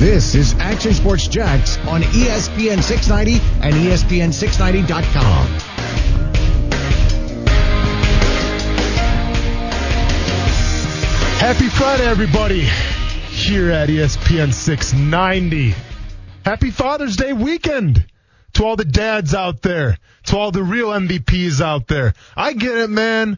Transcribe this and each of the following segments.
This is Action Sports Jax on ESPN 690 and E ESPN690.com. Happy Friday, everybody, here at ESPN 690. Happy Father's Day weekend to all the dads out there, to all the real MVPs out there. I get it, man.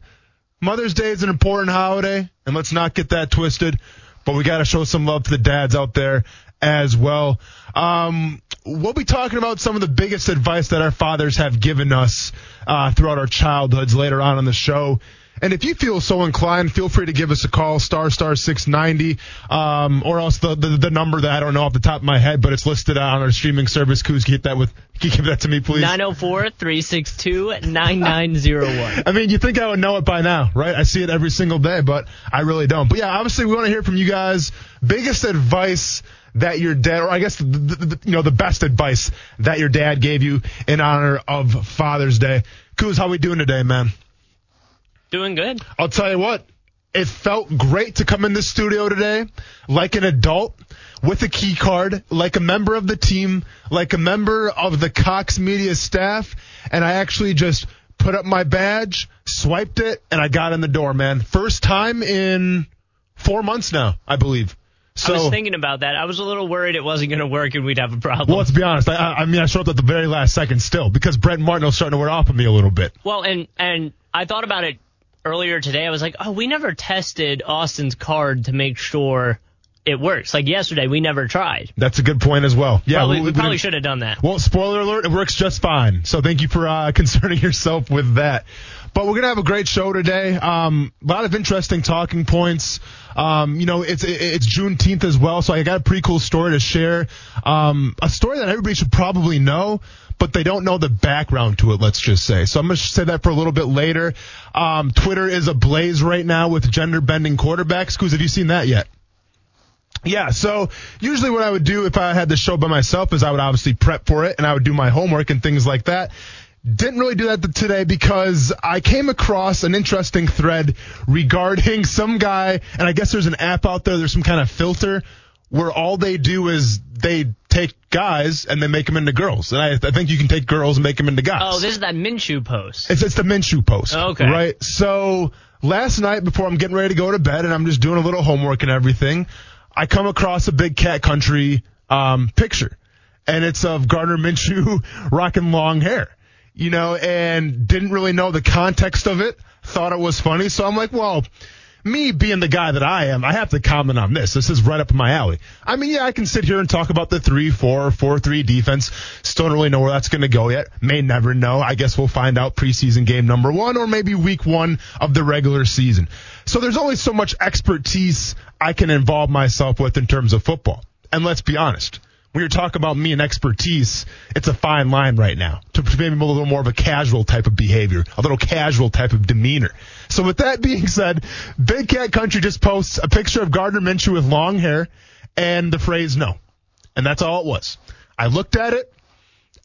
Mother's Day is an important holiday, and let's not get that twisted, but we got to show some love to the dads out there as well. Um, we'll be talking about some of the biggest advice that our fathers have given us uh, throughout our childhoods later on in the show. And if you feel so inclined, feel free to give us a call, star star six ninety, um, or else the, the the number that I don't know off the top of my head, but it's listed on our streaming service. Kuz, get that with, can you give that to me, please? 904 362 9901. I mean, you think I would know it by now, right? I see it every single day, but I really don't. But yeah, obviously, we want to hear from you guys. Biggest advice that your dad, or I guess the, the, you know the best advice that your dad gave you in honor of Father's Day. Kuz, how we doing today, man? Doing good. I'll tell you what, it felt great to come in the studio today like an adult with a key card, like a member of the team, like a member of the Cox Media staff, and I actually just put up my badge, swiped it, and I got in the door, man. First time in four months now, I believe. So, I was thinking about that. I was a little worried it wasn't going to work and we'd have a problem. well, let's be honest. I, I mean, I showed up at the very last second still because Brent Martineau's starting to wear off of me a little bit. Well, and and I thought about it earlier today. I was like, oh, we never tested Austin's card to make sure it works. Like yesterday, we never tried. That's a good point as well. Yeah, Probably, we, we- probably should have done that. Well, spoiler alert, it works just fine. So thank you for uh, concerning yourself with that. But we're gonna have a great show today. Um, a lot of interesting talking points. Um, you know, it's it's Juneteenth as well, so I got a pretty cool story to share. Um, a story that everybody should probably know, but they don't know the background to it. Let's just say. So I'm gonna say that for a little bit later. Um, Twitter is ablaze right now with gender bending quarterbacks. Cause have you seen that yet? Yeah, so usually what I would do if I had the show by myself is I would obviously prep for it and I would do my homework and things like that. Didn't really do that today because I came across an interesting thread regarding some guy, and I guess there's an app out there, there's some kind of filter where all they do is they take guys and they make them into girls. And I, I think you can take girls and make them into guys. Oh, this is that Minshew post. It's it's the Minshew post. Okay. Right. So last night before I'm getting ready to go to bed and I'm just doing a little homework and everything, I come across a big cat country um, picture, and it's of Gardner Minshew rocking long hair. You know, and didn't really know the context of it. Thought it was funny, so I'm like, well. Me being the guy that I am, I have to comment on this. This is right up my alley. I mean, yeah, I can sit here and talk about the three, four, four, three defense. Still don't really know where that's going to go yet. May never know. I guess we'll find out preseason game number one or maybe week one of the regular season. So there's only so much expertise I can involve myself with in terms of football. And let's be honest. When you're talking about me and expertise, it's a fine line right now to maybe a little more of a casual type of behavior, a little casual type of demeanor. So with that being said, Big Cat Country just posts a picture of Gardner Minshew with long hair and the phrase no. And that's all it was. I looked at it,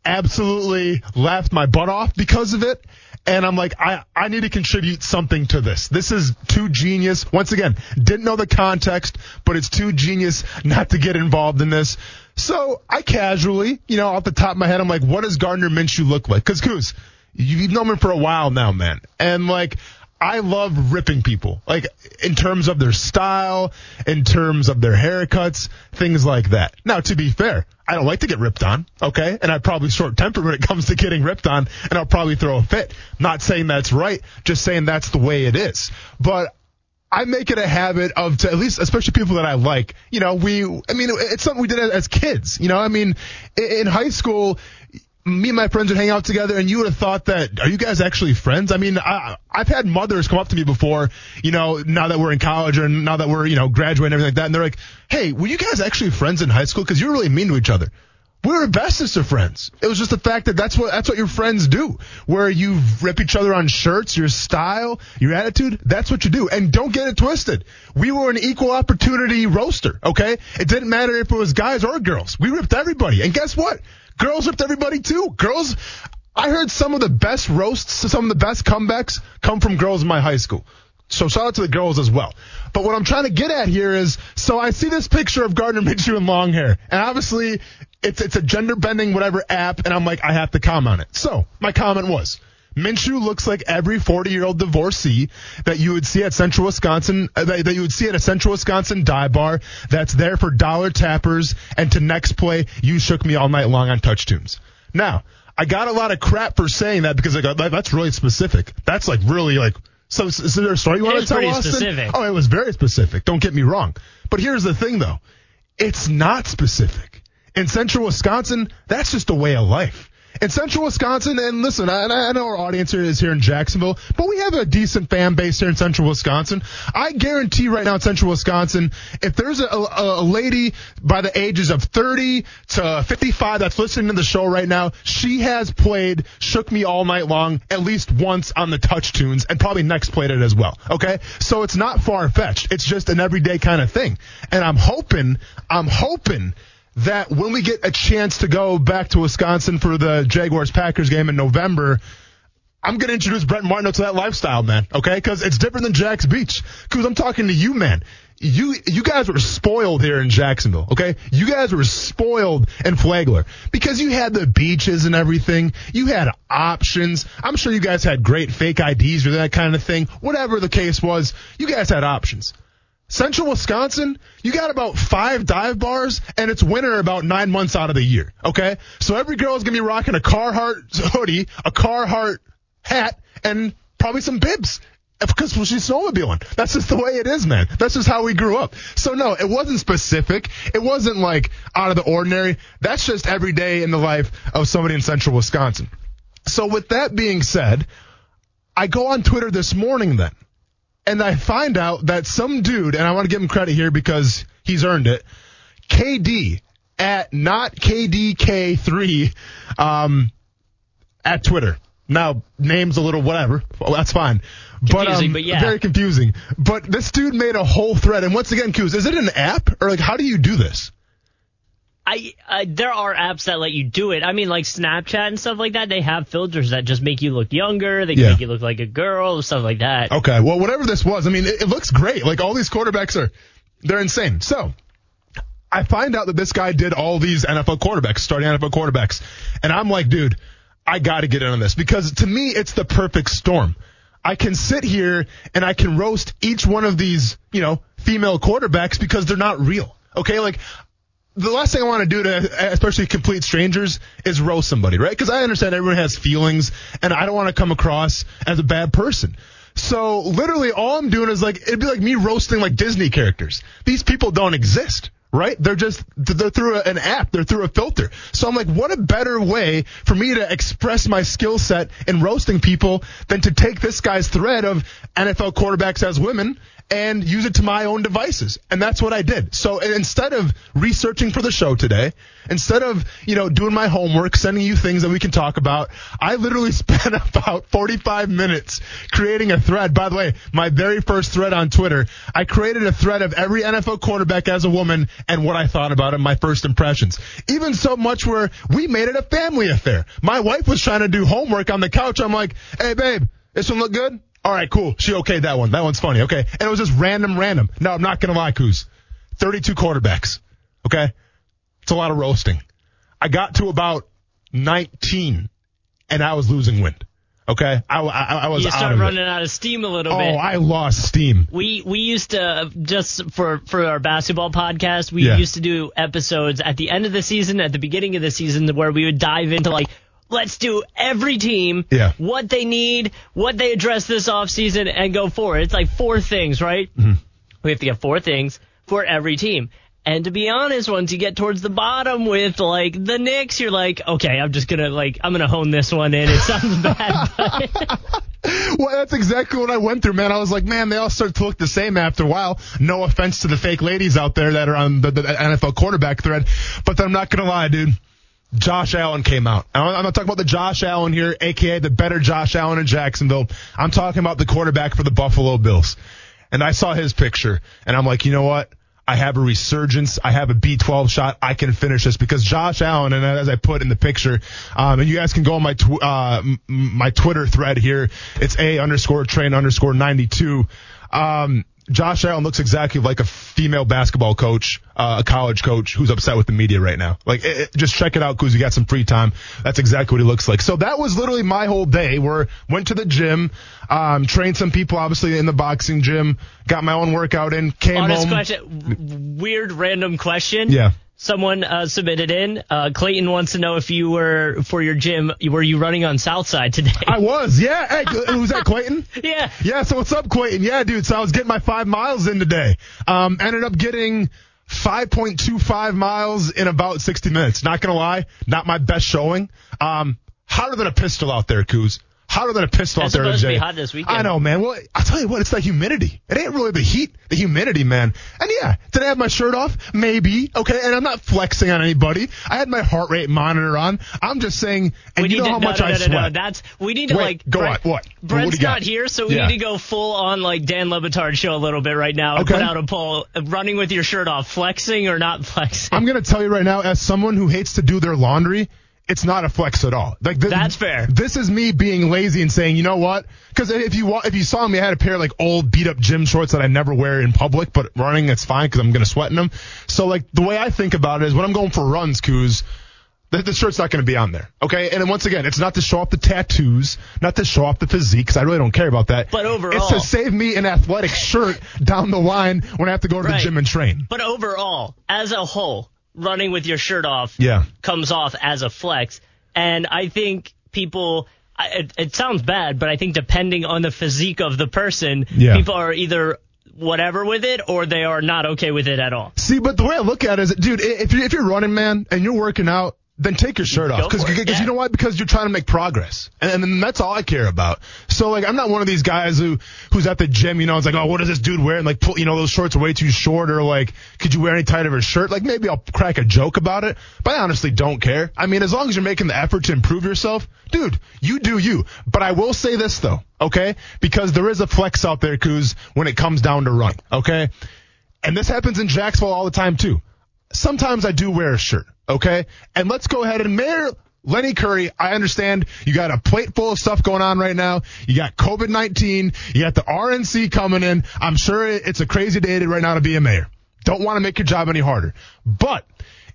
absolutely laughed my butt off because of it. And I'm like, I, I need to contribute something to this. This is too genius. Once again, didn't know the context, but it's too genius not to get involved in this. So I casually, you know, off the top of my head, I'm like, what does Gardner Minshew look like? Cause Coos, you've known him for a while now, man. And like, I love ripping people, like in terms of their style, in terms of their haircuts, things like that. Now, to be fair, I don't like to get ripped on, okay? And I'm probably short tempered when it comes to getting ripped on, and I'll probably throw a fit. Not saying that's right, just saying that's the way it is. But I make it a habit of to at least, especially people that I like. You know, we, I mean, it's something we did as kids. You know, I mean, in, high school, me and my friends would hang out together, and you would have thought that, are you guys actually friends? I mean, I, I've had mothers come up to me before, you know, now that we're in college or now that we're, you know, graduating and everything like that, and they're like, hey, were you guys actually friends in high school? Because you're really mean to each other. We were bestest of friends. It was just the fact that that's what that's what your friends do. Where you rip each other on shirts, your style, your attitude. That's what you do. And don't get it twisted. We were an equal opportunity roaster. Okay, it didn't matter if it was guys or girls. We ripped everybody. And guess what? Girls ripped everybody too. Girls. I heard some of the best roasts, some of the best comebacks come from girls in my high school. So shout out to the girls as well. But what I'm trying to get at here is, so I see this picture of Gardner Minshew in long hair, and obviously it's it's a gender bending whatever app, and I'm like, I have to comment on it. So my comment was. Minshew looks like every 40 year old divorcee that you would see at Central Wisconsin, uh, that, that you would see at a Central Wisconsin dive bar that's there for dollar tappers and to next play, you shook me all night long on touch tunes. Now, I got a lot of crap for saying that because I got, that, that's really specific. That's like really like, so is there a story you want to tell Austin? specific. Oh, it was very specific. Don't get me wrong. But here's the thing though. It's not specific. In central Wisconsin, that's just a way of life. In central Wisconsin, and listen, I, I know our audience here is here in Jacksonville, but we have a decent fan base here in central Wisconsin. I guarantee right now in central Wisconsin, if there's a, a, a lady by the ages of 30 to 55 that's listening to the show right now, she has played Shook Me All Night Long at least once on the touch tunes and probably next played it as well. Okay? So it's not far fetched. It's just an everyday kind of thing. And I'm hoping, I'm hoping that when we get a chance to go back to Wisconsin for the Jaguars Packers game in November, I'm going to introduce Brent Martineau to that lifestyle, man. Okay, because it's different than Jax Beach. Because I'm talking to you, man. You you guys were spoiled here in Jacksonville. Okay, you guys were spoiled in Flagler because you had the beaches and everything. You had options. I'm sure you guys had great fake IDs or that kind of thing. Whatever the case was, you guys had options. Central Wisconsin, you got about five dive bars, and it's winter about nine months out of the year. Okay, so every girl is gonna be rocking a Carhartt hoodie, a Carhartt hat, and probably some bibs. Because she's snowmobiling. That's just the way it is, man. That's just how we grew up. So no, it wasn't specific. It wasn't like out of the ordinary. That's just every day in the life of somebody in central Wisconsin. So with that being said, I go on Twitter this morning then and I find out that some dude, and I want to give him credit here because he's earned it, KD at not KDK3 um, at Twitter. Now, name's a little whatever. Well, that's fine. But, um, but yeah. very confusing. But this dude made a whole thread. And once again, Kuz, is it an app or like how do you do this? I uh, there are apps that let you do it. I mean, like Snapchat and stuff like that. They have filters that just make you look younger. They Yeah. make you look like a girl, stuff like that. Okay, well, whatever this was, I mean, it, it looks great. Like all these quarterbacks are, they're insane. So, I find out that this guy did all these NFL quarterbacks, starting NFL quarterbacks, and I'm like, dude, I got to get in on this because to me, it's the perfect storm. I can sit here and I can roast each one of these, you know, female quarterbacks because they're not real. Okay, like the last thing I want to do to, especially complete strangers, is roast somebody, right? Because I understand everyone has feelings, and I don't want to come across as a bad person. So literally, all I'm doing is like it'd be like me roasting like Disney characters. These people don't exist. Right? They're just, they're through an app. They're through a filter. So I'm like, what a better way for me to express my skill set in roasting people than to take this guy's thread of NFL quarterbacks as women and use it to my own devices. And that's what I did. So instead of researching for the show today, instead of, you know, doing my homework, sending you things that we can talk about, I literally spent about 45 minutes creating a thread. By the way, my very first thread on Twitter, I created a thread of every NFL quarterback as a woman and what I thought about him, my first impressions. Even so much where we made it a family affair. My wife was trying to do homework on the couch. I'm like, hey babe, this one look good? All right, cool. She okayed that one. That one's funny. Okay. And it was just random, random. No, I'm not going to lie, Kuz. 32 quarterbacks. Okay. It's a lot of roasting. I got to about 19 and I was losing wind. Okay. I, I, I was You out start of running it. out of steam a little Oh, bit. I lost steam. We we used to just for for our basketball podcast. We Yeah. used to do episodes at the end of the season, at the beginning of the season, where we would dive into like. Let's do every team, Yeah. what they need, what they address this offseason, and go forward. It's like four things, right? Mm-hmm. We have to get four things for every team. And to be honest, once you get towards the bottom with like the Knicks, you're like, okay, I'm just gonna like I'm gonna hone this one in. It sounds bad, but Well, that's exactly what I went through, man. I was like, man, they all start to look the same after a while. No offense to the fake ladies out there that are on the, the NFL quarterback thread, but I'm not gonna lie, dude. Josh Allen came out. I'm not talking about the Josh Allen here, aka the better Josh Allen in Jacksonville. I'm talking about the quarterback for the Buffalo Bills. And I saw his picture, and I'm like, you know what? I have a resurgence. I have a B12 shot. I can finish this because Josh Allen, and as I put in the picture, um, and you guys can go on my tw- uh, m- my Twitter thread here. It's a underscore train underscore 92. Um, Josh Allen looks exactly like a female basketball coach, uh, a college coach who's upset with the media right now. Like, it, it- just check it out because you got some free time. That's exactly what he looks like. So that was literally my whole day. Where went to the gym, um, trained some people obviously in the boxing gym, got my own workout in, came Honest home. question, weird random question. Yeah. Someone uh, submitted in. Uh, Clayton wants to know if you were for your gym. Were you running on Southside today? I was, yeah. Hey, who's that, Clayton? yeah. Yeah, so what's up, Clayton? Yeah, dude. So I was getting my five miles in today. Um, ended up getting 5.25 miles in about 60 minutes. Not gonna lie, not my best showing. Um, hotter than a pistol out there, Coos. Hotter than a pistol It's out there supposed to be today. hot this weekend. I know, man. Well, I'll tell you what, it's the humidity. It ain't really the heat, the humidity, man. And yeah, did I have my shirt off? Maybe. Okay, and I'm not flexing on anybody. I had my heart rate monitor on. I'm just saying, and we you know to, how no, much no, I no, sweat. no. That's we need to Wait, like. go Brent- on. What? What Brent's got? not here, so we Yeah. need to go full on like Dan Le Batard show a little bit right now Okay. put out a poll: running with your shirt off, flexing or not flexing. I'm gonna tell you right now, as someone who hates to do their laundry, it's not a flex at all. Like th- That's fair. This is me being lazy and saying, you know what? Because if you wa- if you saw me, I had a pair of like old beat up gym shorts that I never wear in public, but running it's fine because I'm gonna sweat in them. So like the way I think about it is when I'm going for runs, Coos. The, the shirt's not going to be on there, okay? And then once again, it's not to show off the tattoos, not to show off the physique, because I really don't care about that. But overall- it's to save me an athletic shirt down the line when I have to go to the gym and train. But overall, as a whole, running with your shirt off Yeah. comes off as a flex. And I think people, it, it sounds bad, but I think depending on the physique of the person, Yeah. people are either whatever with it or they are not okay with it at all. See, but the way I look at it is, dude, if you're, if you're running, man, and you're working out, then take your shirt off. Because yeah. you know why? Because you're trying to make progress. And, and that's all I care about. So, like, I'm not one of these guys who, who's at the gym, you know, it's like, oh, what does this dude wearing? Like, pull, you know, those shorts are way too short or like, could you wear any tighter of a shirt? Like, maybe I'll crack a joke about it, but I honestly don't care. I mean, as long as you're making the effort to improve yourself, dude, you do you. But I will say this though, okay? Because there is a flex out there, Kuz, when it comes down to running, okay? And this happens in Jacksonville all the time too. Sometimes I do wear a shirt, okay? And let's go ahead and Mayor Lenny Curry, I understand you got a plate full of stuff going on right now. You got COVID-19. You got the RNC coming in. I'm sure it's a crazy day right now to be a mayor. Don't want to make your job any harder. But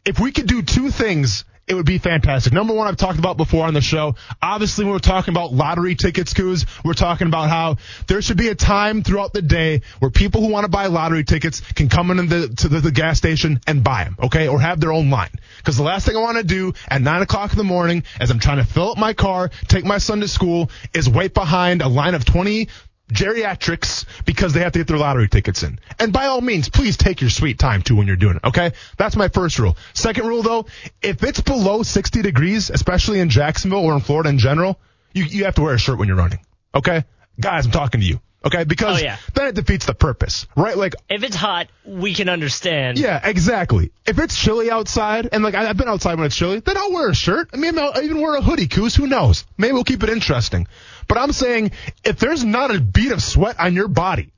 if we could do two things, it would be fantastic. Number one, I've talked about before on the show. Obviously, when we're talking about lottery tickets, Coos, we're talking about how there should be a time throughout the day where people who want to buy lottery tickets can come into the, to the, the gas station and buy them, okay? Or have their own line. Because the last thing I want to do at 9 o'clock in the morning as I'm trying to fill up my car, take my son to school, is wait behind a line of 20 geriatrics because they have to get their lottery tickets in. And by all means, please take your sweet time too when you're doing it, okay? That's my first rule. Second rule though, if it's below 60 degrees, especially in Jacksonville or in Florida in general, you, you have to wear a shirt when you're running, okay? Guys, I'm talking to you, okay? Because Oh, yeah. then it defeats the purpose, right? Like, If it's hot, we can understand. yeah, exactly. If it's chilly outside, and like I- I've been outside when it's chilly, then I'll wear a shirt. I mean, I'll even wear a hoodie, Coos. Who knows? Maybe we'll keep it interesting. But I'm saying, if there's not a bead of sweat on your body,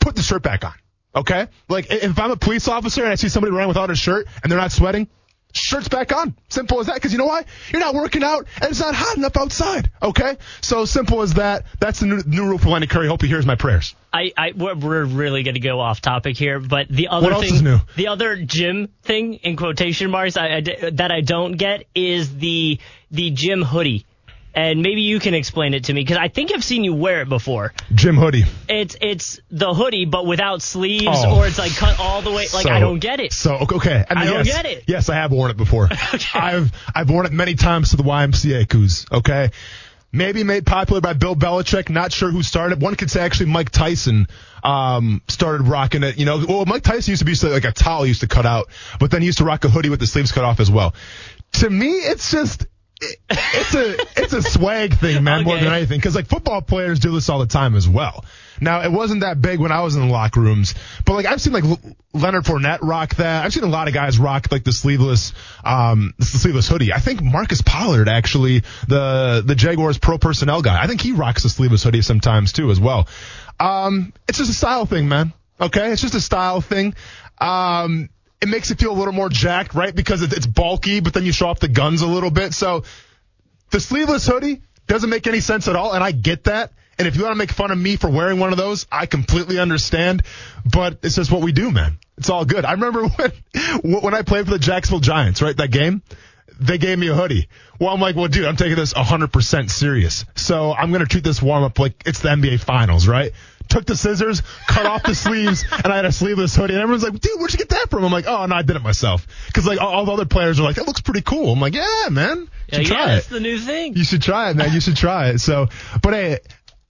put the shirt back on. Okay? Like, if I'm a police officer and I see somebody running without a shirt and they're not sweating, shirt's back on. Simple as that. Because you know why? You're not working out and it's not hot enough outside. Okay? So simple as that. That's the new, new rule for Lenny Curry. Hope he hears my prayers. I, I we're, really going to go off topic here, but the other What else thing, is new? the other gym thing in quotation marks I, I that I don't get is the the gym hoodie, and maybe you can explain it to me because I think I've seen you wear it before. Gym Hoodie. It's it's the hoodie but without sleeves, Oh. or it's like cut all the way. Like I don't get it. So okay, okay. I, mean, I don't yes, get it. Yes, I have worn it before. I've I've worn it many times to the YMCA coos. Okay, maybe made popular by Bill Belichick. Not sure who started. One could say actually Mike Tyson um, started rocking it. You know, well Mike Tyson used to be like a towel used to cut out, but then he used to rock a hoodie with the sleeves cut off as well. To me, it's just. It- It's a it's a swag thing, man, more than anything. Because like football players do this all the time as well. Now it wasn't that big when I was in the locker rooms, but like I've seen like L- Leonard Fournette rock that. I've seen a lot of guys rock like the sleeveless, um, the sleeveless hoodie. I think Marcus Pollard actually, the the Jaguars pro personnel guy. I think he rocks the sleeveless hoodie sometimes too as well. Um, it's just a style thing, man. Okay, it's just a style thing. Um, it makes you feel a little more jacked, right? Because it, it's bulky, but then you show off the guns a little bit. So the sleeveless hoodie doesn't make any sense at all, and I get that. And if you want to make fun of me for wearing one of those, I completely understand. But it's just what we do, man. It's all good. I remember when when I played for the Jacksonville Giants, right? That game, they gave me a hoodie. Well, I'm like, well, dude, I'm taking this 100% serious. So I'm going to treat this warm up like it's the NBA Finals, right? Took the scissors, cut off the sleeves, and I had a sleeveless hoodie. And everyone's like, dude, where'd you get that from? I'm like, oh, no, I did it myself. Cause like all the other players are like, that looks pretty cool. I'm like, yeah, man. You Yeah, yeah, that's the new thing. You should try it, man. You should try it. So, but hey,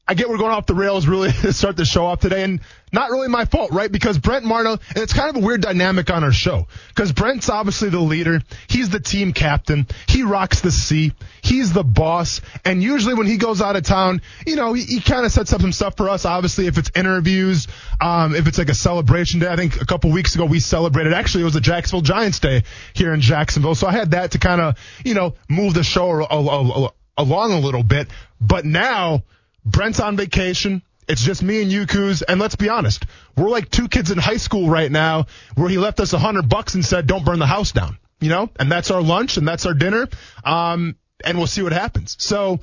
I get we're going off the rails really to start the show off today, and not really my fault, right? Because Brent Martineau, and it's kind of a weird dynamic on our show, because Brent's obviously the leader. He's the team captain. He rocks the sea. He's the boss. And usually when he goes out of town, you know, he, he kind of sets up some stuff for us. Obviously, if it's interviews, um, if it's like a celebration day, I think a couple weeks ago we celebrated, actually it was the Jacksonville Giants day here in Jacksonville. So I had that to kind of, you know, move the show a, a, a, along a little bit. But now, Brent's on vacation. It's just me and you, Kuz. And let's be honest, we're like two kids in high school right now where he left us a hundred bucks and said, don't burn the house down, you know? And that's our lunch and that's our dinner. Um, and we'll see what happens. So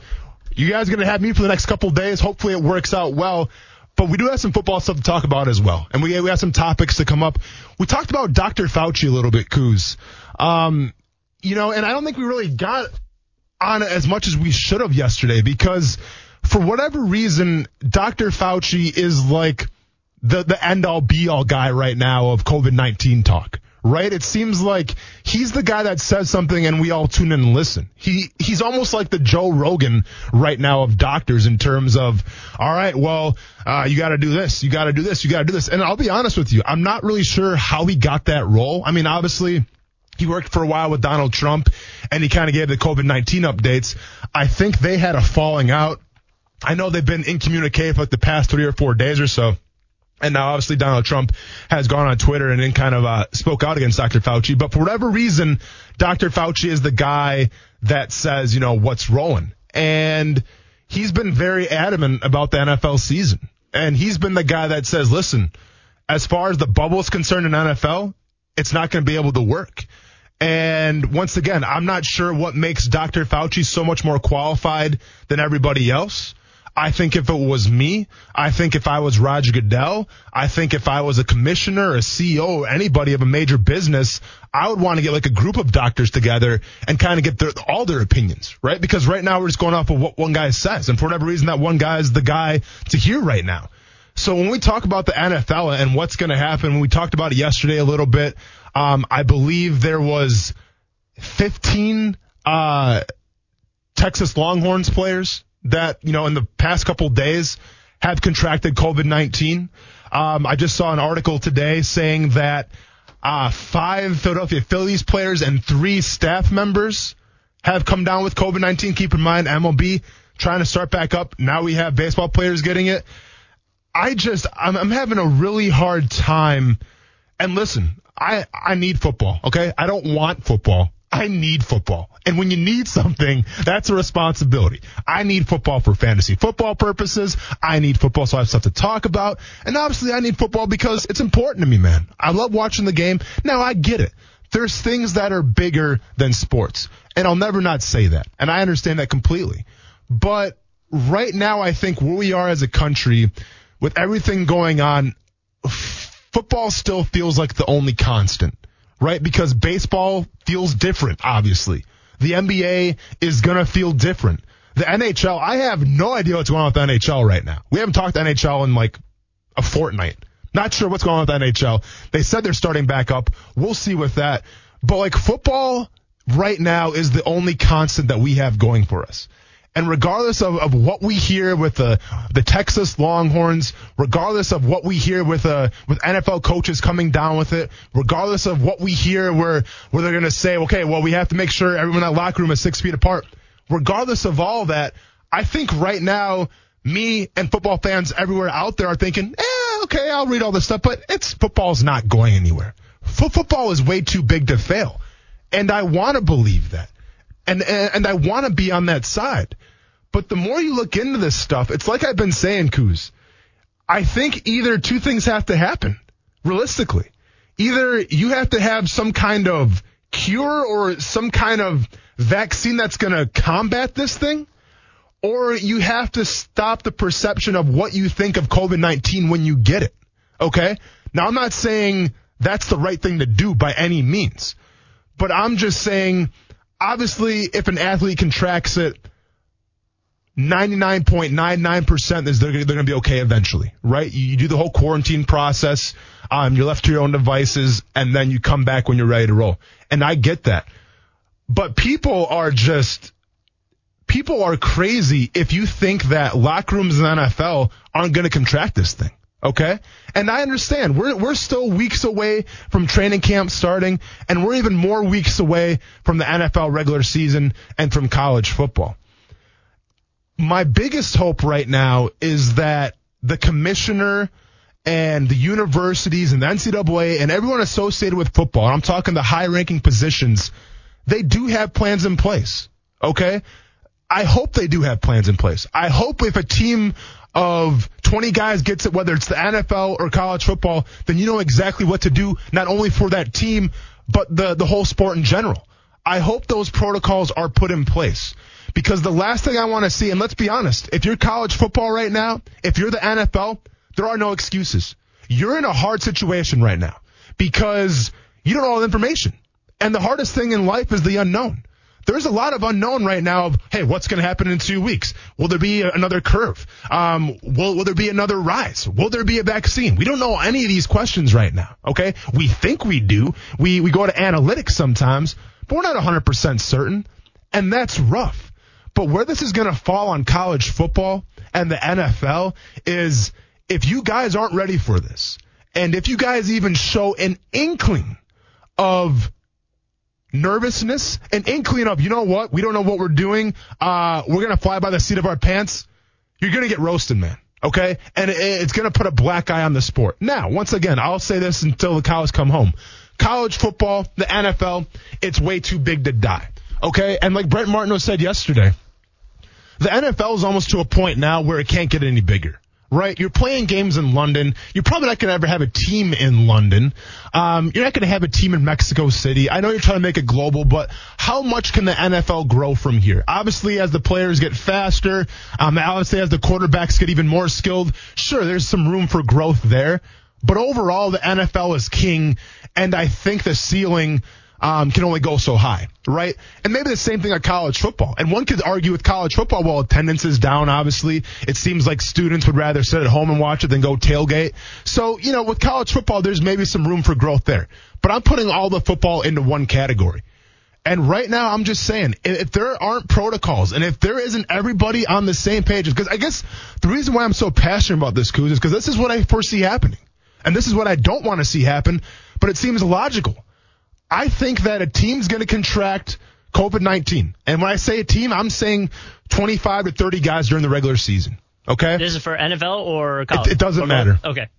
you guys are going to have me for the next couple days. Hopefully it works out well. But we do have some football stuff to talk about as well. And we, we have some topics to come up. We talked about Dr. Fauci a little bit, Kuz. Um, you know, and I don't think we really got on as much as we should have yesterday because for whatever reason, Dr. Fauci is like the, the end all be all guy right now of COVID-19 talk, right? It seems like he's the guy that says something and we all tune in and listen. He, he's almost like the Joe Rogan right now of doctors in terms of, all right, well, uh, you got to do this, you got to do this, you got to do this. And I'll be honest with you, I'm not really sure how he got that role. I mean, obviously, he worked for a while with Donald Trump and he kind of gave the COVID-19 updates. I think they had a falling out I know they've been incommunicated for like the past three or four days or so. And now obviously Donald Trump has gone on Twitter and then kind of uh, spoke out against Dr. Fauci. But for whatever reason, Dr. Fauci is the guy that says, you know, what's rolling. And he's been very adamant about the NFL season. And he's been the guy that says, listen, as far as the bubble is concerned in NFL, it's not going to be able to work. And once again, I'm not sure what makes Dr. Fauci so much more qualified than everybody else. I think if it was me, I think if I was Roger Goodell, I think if I was a commissioner, a CEO, anybody of a major business, I would want to get like a group of doctors together and kind of get their, all their opinions, right? Because right now we're just going off of what one guy says. And for whatever reason, that one guy is the guy to hear right now. So when we talk about the NFL and what's going to happen, when we talked about it yesterday a little bit. Um, I believe there was 15, uh, Texas Longhorns players that, you know, in the past couple days have contracted COVID-19. Um, I just saw an article today saying that uh, five Philadelphia Phillies players and three staff members have come down with COVID-19. Keep in mind, MLB trying to start back up. Now we have baseball players getting it. I just, I'm, I'm having a really hard time. And listen, I, I need football. Okay. I don't want football. I need football. And when you need something, that's a responsibility. I need football for fantasy football purposes. I need football so I have stuff to talk about. And obviously I need football because it's important to me, man. I love watching the game. Now I get it. There's things that are bigger than sports. And I'll never not say that. And I understand that completely. But right now I think where we are as a country with everything going on, football still feels like the only constant right? Because baseball feels different, obviously. The NBA is going to feel different. The NHL, I have no idea what's going on with the NHL right now. We haven't talked to NHL in like a fortnight. Not sure what's going on with the NHL. They said they're starting back up. We'll see with that. But like football right now is the only constant that we have going for us. And regardless of, of what we hear with the the Texas Longhorns, regardless of what we hear with uh with NFL coaches coming down with it, regardless of what we hear where where they're gonna say, okay, well we have to make sure everyone in that locker room is six feet apart. Regardless of all that, I think right now me and football fans everywhere out there are thinking, eh, okay, I'll read all this stuff, but it's football's not going anywhere. F- football is way too big to fail. And I want to believe that and and, I want to be on that side. But the more you look into this stuff, it's like I've been saying, Kuz. I think either two things have to happen, realistically. Either you have to have some kind of cure or some kind of vaccine that's going to combat this thing, or you have to stop the perception of what you think of COVID 19 when you get it. Okay? Now, I'm not saying that's the right thing to do by any means, but I'm just saying, obviously, if an athlete contracts it, 99.99% is they're, they're going to be okay eventually, right? You, you, do the whole quarantine process. Um, you're left to your own devices and then you come back when you're ready to roll. And I get that. But people are just, people are crazy if you think that locker rooms in the NFL aren't going to contract this thing. Okay. And I understand we're, we're still weeks away from training camp starting and we're even more weeks away from the NFL regular season and from college football my biggest hope right now is that the commissioner and the universities and the NCAA and everyone associated with football, I'm talking the high ranking positions, they do have plans in place. Okay. I hope they do have plans in place. I hope if a team of 20 guys gets it, whether it's the NFL or college football, then you know exactly what to do, not only for that team, but the, the whole sport in general. I hope those protocols are put in place. Because the last thing I want to see, and let's be honest, if you're college football right now, if you're the NFL, there are no excuses. You're in a hard situation right now because you don't know all the information. And the hardest thing in life is the unknown. There's a lot of unknown right now of, hey, what's going to happen in two weeks? Will there be another curve? Um, will, will there be another rise? Will there be a vaccine? We don't know any of these questions right now. Okay. We think we do. We, we go to analytics sometimes, but we're not 100% certain. And that's rough. But where this is going to fall on college football and the NFL is if you guys aren't ready for this, and if you guys even show an inkling of nervousness, an inkling of, you know what, we don't know what we're doing, uh, we're going to fly by the seat of our pants, you're going to get roasted, man. Okay? And it, it's going to put a black eye on the sport. Now, once again, I'll say this until the cows come home. College football, the NFL, it's way too big to die. Okay? And like Brent Martineau said yesterday, the NFL is almost to a point now where it can't get any bigger. Right, you're playing games in London. You're probably not going to ever have a team in London. Um, you're not going to have a team in Mexico City. I know you're trying to make it global, but how much can the NFL grow from here? Obviously, as the players get faster, um, obviously as the quarterbacks get even more skilled, sure, there's some room for growth there. But overall, the NFL is king, and I think the ceiling um, can only go so high, right? And maybe the same thing at college football. And one could argue with college football, well, attendance is down, obviously. It seems like students would rather sit at home and watch it than go tailgate. So, you know, with college football, there's maybe some room for growth there. But I'm putting all the football into one category. And right now, I'm just saying, if there aren't protocols and if there isn't everybody on the same page, because I guess the reason why I'm so passionate about this, Kuz, is because this is what I foresee happening. And this is what I don't want to see happen, but it seems logical. I think that a team's going to contract COVID 19. And when I say a team, I'm saying 25 to 30 guys during the regular season. Okay? This is for NFL or college? It, it doesn't matter. Okay.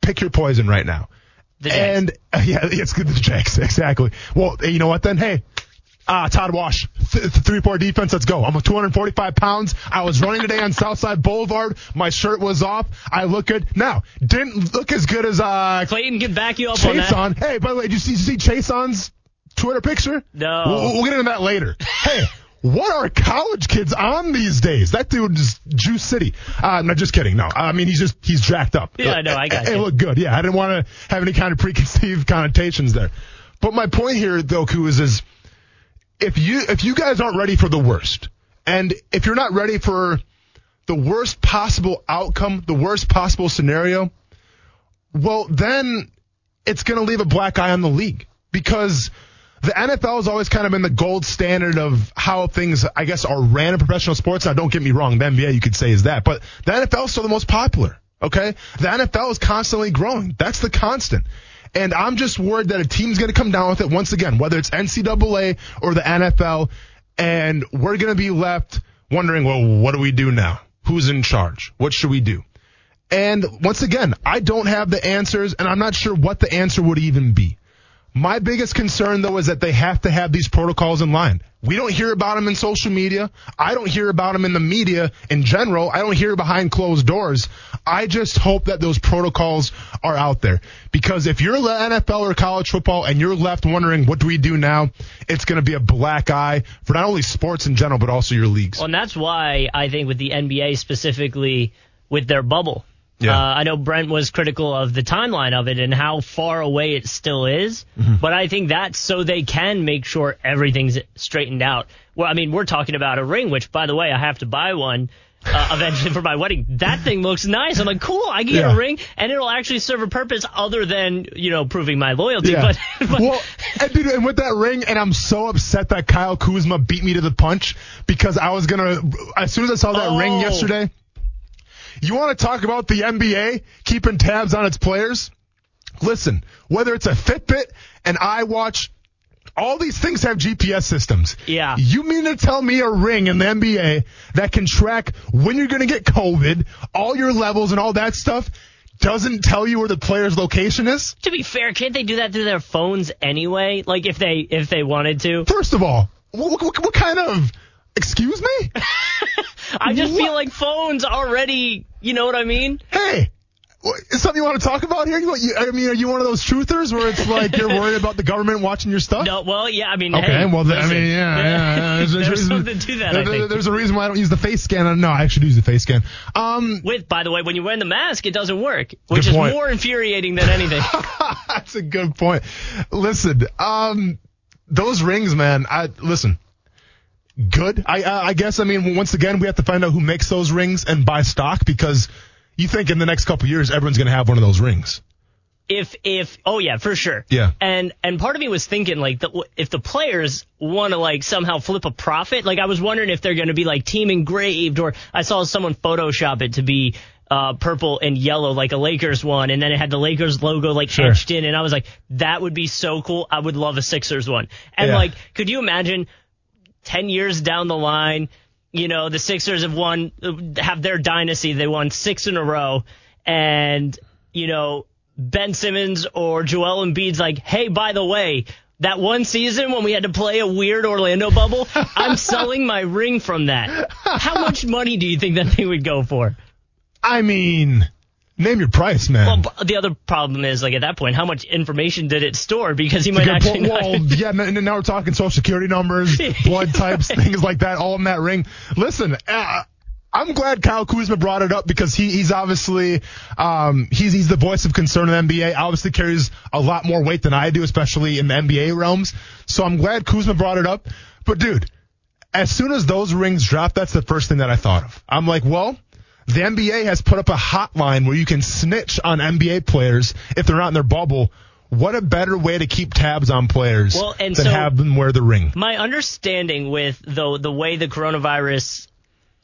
Pick your poison right now. And uh, yeah, it's good. The Jags, exactly. Well, you know what then? Hey, Ah, uh, Todd Wash, th- three four defense. Let's go. I'm 245 pounds. I was running today on Southside Boulevard. My shirt was off. I look good. Now, didn't look as good as uh Clayton can back you up Chase on. Hey, by the way, did you see, did you see Chase on's Twitter picture? No. We'll, we'll get into that later. hey. What are college kids on these days? That dude is Juice City. Uh, no, just kidding. No, I mean he's just he's jacked up. Yeah, I know. I got it. It looked good. Yeah, I didn't want to have any kind of preconceived connotations there. But my point here, though, Koo, is, is if you if you guys aren't ready for the worst, and if you're not ready for the worst possible outcome, the worst possible scenario, well then it's going to leave a black eye on the league because the NFL has always kind of been the gold standard of how things, I guess, are ran in professional sports. Now, don't get me wrong, the NBA you could say is that, but the NFL is still the most popular. Okay, the NFL is constantly growing. That's the constant. And I'm just worried that a team's going to come down with it once again, whether it's NCAA or the NFL, and we're going to be left wondering, well, what do we do now? Who's in charge? What should we do? And once again, I don't have the answers, and I'm not sure what the answer would even be. My biggest concern though is that they have to have these protocols in line. We don't hear about them in social media. I don't hear about them in the media in general. I don't hear behind closed doors. I just hope that those protocols are out there because if you're NFL or college football and you're left wondering what do we do now, it's going to be a black eye for not only sports in general but also your leagues. Well, and that's why I think with the NBA specifically with their bubble yeah. Uh, I know Brent was critical of the timeline of it and how far away it still is, mm-hmm. but I think that's so they can make sure everything's straightened out. Well, I mean, we're talking about a ring, which, by the way, I have to buy one. Uh, eventually for my wedding. That thing looks nice. I'm like, cool. I can get yeah. a ring, and it'll actually serve a purpose other than you know proving my loyalty. Yeah. But, but well, and, dude, and with that ring, and I'm so upset that Kyle Kuzma beat me to the punch because I was gonna. As soon as I saw that oh. ring yesterday, you want to talk about the NBA keeping tabs on its players? Listen, whether it's a Fitbit, an iWatch, all these things have GPS systems. Yeah. You mean to tell me a ring in the NBA that can track when you're going to get COVID, all your levels and all that stuff doesn't tell you where the player's location is? To be fair, can't they do that through their phones anyway? Like if they if they wanted to. First of all, what, what, what kind of excuse me? I just what? feel like phones already, you know what I mean? Hey, is something you want to talk about here? I mean, are you one of those truthers where it's like you're worried about the government watching your stuff? No, well, yeah, I mean, okay, hey, well, listen, I mean, yeah, yeah, there's, there's, there's something to that. There, there's a reason why I don't use the face scan. No, I actually use the face scan. Um, with, by the way, when you wear the mask, it doesn't work, which is point. more infuriating than anything. That's a good point. Listen, um, those rings, man. I listen good. I I guess I mean once again we have to find out who makes those rings and buy stock because you think in the next couple years everyone's going to have one of those rings. If if oh yeah for sure yeah and and part of me was thinking like the, if the players want to like somehow flip a profit like I was wondering if they're going to be like team engraved or I saw someone Photoshop it to be uh, purple and yellow like a Lakers one, and then it had the Lakers logo like sure. etched in, and I was like, that would be so cool. I would love a Sixers one. And yeah. like, could you imagine 10 years down the line, you know, the Sixers have won, have their dynasty. They won six in a row. And, you know, Ben Simmons or Joel Embiid's like, hey, by the way, that one season when we had to play a weird Orlando bubble, I'm selling my ring from that. How much money do you think that thing would go for? I mean, Name your price, man. Well, the other problem is, like, at that point, how much information did it store? Because he might actually well, not. yeah, and now we're talking social security numbers, blood types, things like that, all in that ring. Listen, uh, I'm glad Kyle Kuzma brought it up because he, he's obviously um, he's he's the voice of concern in the NBA. Obviously carries a lot more weight than I do, especially in the NBA realms. So I'm glad Kuzma brought it up. But dude, as soon as those rings drop, that's the first thing that I thought of. I'm like, well, the NBA has put up a hotline where you can snitch on NBA players if they're not in their bubble. What a better way to keep tabs on players well, and than so have them wear the ring. My understanding with the the way the coronavirus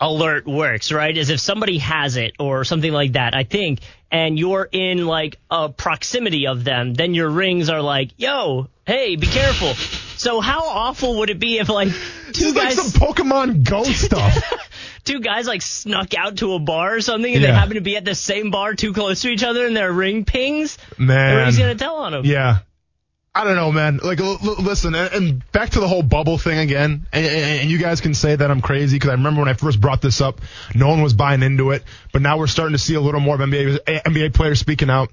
alert works, right, is if somebody has it or something like that, I think, and you're in like a proximity of them, then your rings are like, yo, hey, be careful. So how awful would it be if like two Just guys like some Pokemon Go stuff? Two guys like snuck out to a bar or something and yeah. they happen to be at the same bar too close to each other and their ring pings. Man. Everybody's going to tell on them. Yeah. I don't know, man. Like, l- l- listen, and, and, back to the whole bubble thing again. And, and you guys can say that I'm crazy because I remember when I first brought this up, no one was buying into it. But now we're starting to see a little more of NBA NBA players speaking out.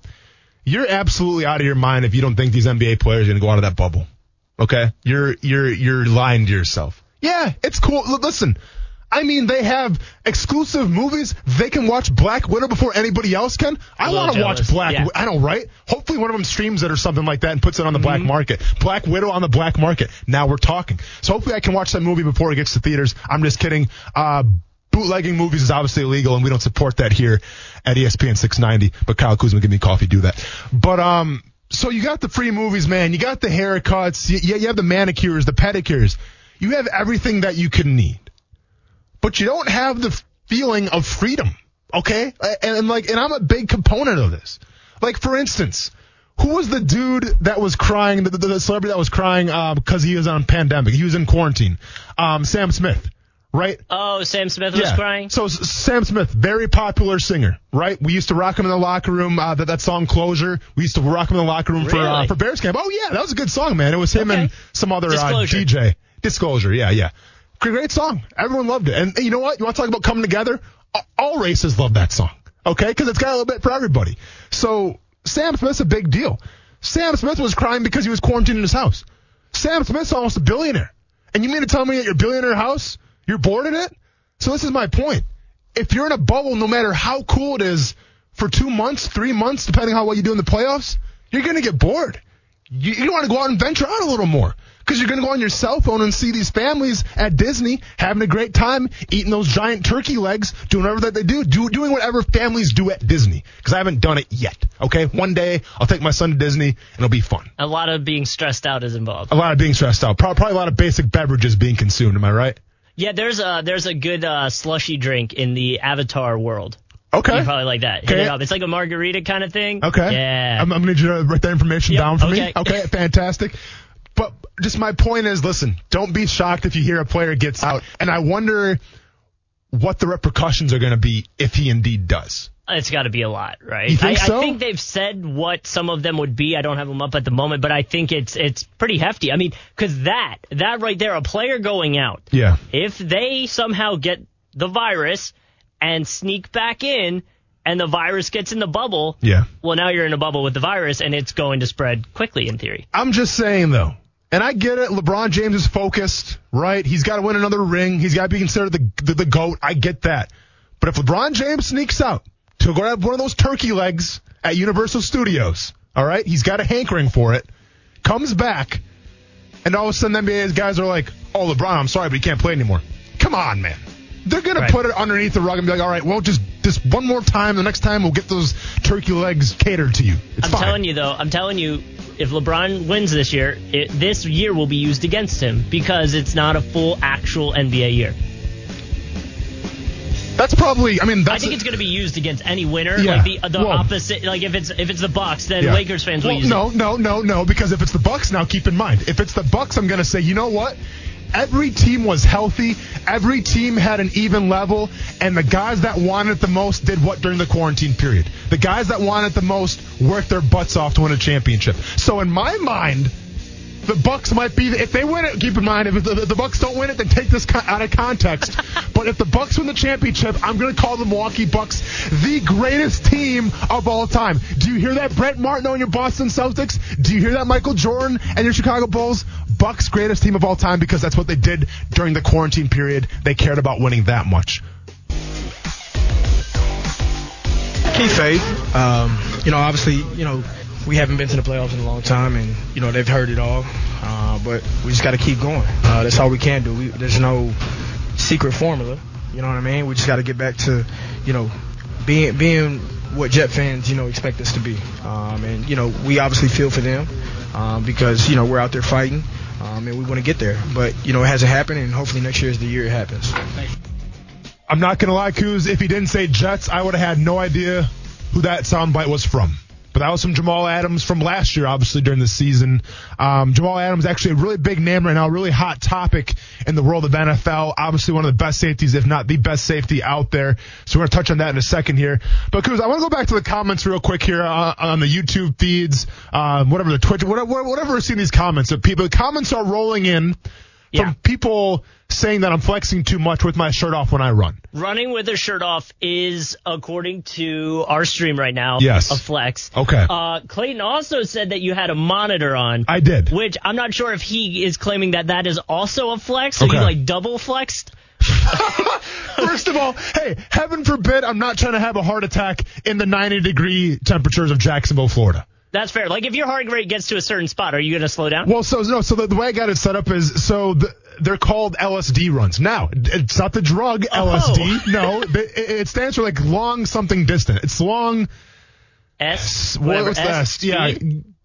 You're absolutely out of your mind if you don't think these NBA players are going to go out of that bubble. Okay, you're you're you're lying to yourself. Yeah, it's cool. L- listen, I mean, they have exclusive movies. They can watch Black Widow before anybody else can. I want to watch Black. Yeah. I know, right? Hopefully, one of them streams it or something like that and puts it on the mm-hmm. black market. Black Widow on the black market. Now we're talking. So hopefully, I can watch that movie before it gets to theaters. I'm just kidding. Uh, bootlegging movies is obviously illegal, and we don't support that here at ESPN 690. But Kyle Kuzma, give me coffee, do that. But um, so you got the free movies, man. You got the haircuts. You, you have the manicures, the pedicures. You have everything that you can need but you don't have the feeling of freedom. Okay. And, and like, and I'm a big component of this. Like, for instance, who was the dude that was crying, the, the, the celebrity that was crying, uh, because he was on pandemic? He was in quarantine. Um, Sam Smith, right? Oh, Sam Smith was crying. So S- Sam Smith, very popular singer, right? We used to rock him in the locker room. Uh, that that song "Closure." We used to rock him in the locker room for uh, for Bears camp. Oh yeah, that was a good song, man. It was him Okay. and some other uh, Disclosure. DJ. Disclosure, yeah, yeah. Great, song. Everyone loved it. And you know what? You want to talk about coming together? All races love that song, okay? Because it's got a little bit for everybody. So Sam Smith's a big deal. Sam Smith was crying because he was quarantined in his house. Sam Smith's almost a billionaire. And you mean to tell me that your billionaire house, you're bored in it? So this is my point. If you're in a bubble, no matter how cool it is, for two months, three months, depending on what you do in the playoffs, you're going to get bored. You, you want to go out and venture out a little more because you're going to go on your cell phone and see these families at Disney having a great time, eating those giant turkey legs, doing whatever that they do, do doing whatever families do at Disney. Because I haven't done it yet. Okay, one day I'll take my son to Disney and it'll be fun. A lot of being stressed out is involved. A lot of being stressed out. Probably, probably a lot of basic beverages being consumed. Am I right? Yeah, there's a there's a good uh, slushy drink in the Avatar world. Okay. You probably like that. Okay. it. It's like a margarita kind of thing. Okay. Yeah. I'm, I'm going to write that information Yep, down for okay. me. Okay. Fantastic. But just my point is, listen, don't be shocked if you hear a player gets out. And I wonder what the repercussions are going to be if he indeed does. It's got to be a lot, right? You think I, so? I think they've said what some of them would be. I don't have them up at the moment, but I think it's it's pretty hefty. I mean, because that that right there, a player going out, Yeah. if they somehow get the virus and sneak back in, and the virus gets in the bubble, Yeah. well, now you're in a bubble with the virus, and it's going to spread quickly in theory. I'm just saying though, and I get it. LeBron James is focused, right? He's got to win another ring. He's got to be considered the, the the goat. I get that. But if LeBron James sneaks out to grab one of those turkey legs at Universal Studios, all right, he's got a hankering for it. Comes back, and all of a sudden, the NBA guys are like, "Oh, LeBron, I'm sorry, but he can't play anymore." Come on, man. They're gonna Right. put it underneath the rug and be like, "All right, well, just just one more time. The next time, we'll get those turkey legs catered to you." It's I'm fine. telling you though, I'm telling you, if LeBron wins this year, it, this year will be used against him because it's not a full actual NBA year. That's probably. I mean, I that's. think it's going to be used against any winner. Yeah. Like the the Well- opposite. Like if it's if it's the Bucks, then Yeah. Lakers fans will use no, it. no, no, no. Because if it's the Bucks, now keep in mind, if it's the Bucks, I'm going to say, you know what? Every team was healthy. Every team had an even level, and the guys that wanted it the most did what during the quarantine period. The guys that wanted it the most worked their butts off to win a championship. So in my mind, the Bucks might be if they win it. Keep in mind, if the, the Bucks don't win it, then take this out of context. but if the Bucks win the championship, I'm going to call the Milwaukee Bucks the greatest team of all time. Do you hear that, Brent Martineau your Boston Celtics? Do you hear that, Michael Jordan and your Chicago Bulls? Bucks greatest team of all time because that's what they did during the quarantine period. They cared about winning that much. Keep faith. Um, you know, obviously, you know, we haven't been to the playoffs in a long time, and you know they've heard it all. Uh, but we just got to keep going. Uh, that's all we can do. We, there's no secret formula. You know what I mean? We just got to get back to, you know, being being what Jet fans, you know, expect us to be. Um, and you know, we obviously feel for them um, because you know we're out there fighting, um, and we want to get there. But you know, it hasn't happened, and hopefully next year is the year it happens. I'm not gonna lie, Kuz. If he didn't say Jets, I would have had no idea who that soundbite was from. But that was from Jamal Adams from last year, obviously during the season. Um, Jamal Adams is actually a really big name right now, really hot topic in the world of NFL. Obviously one of the best safeties, if not the best safety out there. So we're gonna touch on that in a second here. But Kuz, I want to go back to the comments real quick here uh, on the YouTube feeds, um, whatever the Twitch, whatever, whatever we're seeing these comments. The people, the comments are rolling in Yeah. from people saying that I'm flexing too much with my shirt off when I run. Running with a shirt off is, according to our stream right now, Yes. a flex. Okay. Uh, Clayton also said that you had a monitor on. I did. Which I'm not sure if he is claiming that that is also a flex. So Okay. you like double flexed. First of all, hey, heaven forbid I'm not trying to have a heart attack in the 90 degree temperatures of Jacksonville, Florida. That's fair. Like if your heart rate gets to a certain spot, are you going to slow down? Well, so no, so the, the way I got it set up is so the, they're called LSD runs. Now, it's not the drug oh. LSD. No, it, it stands for like long something distant. It's long. S. What, Whatever. what's the S? Yeah,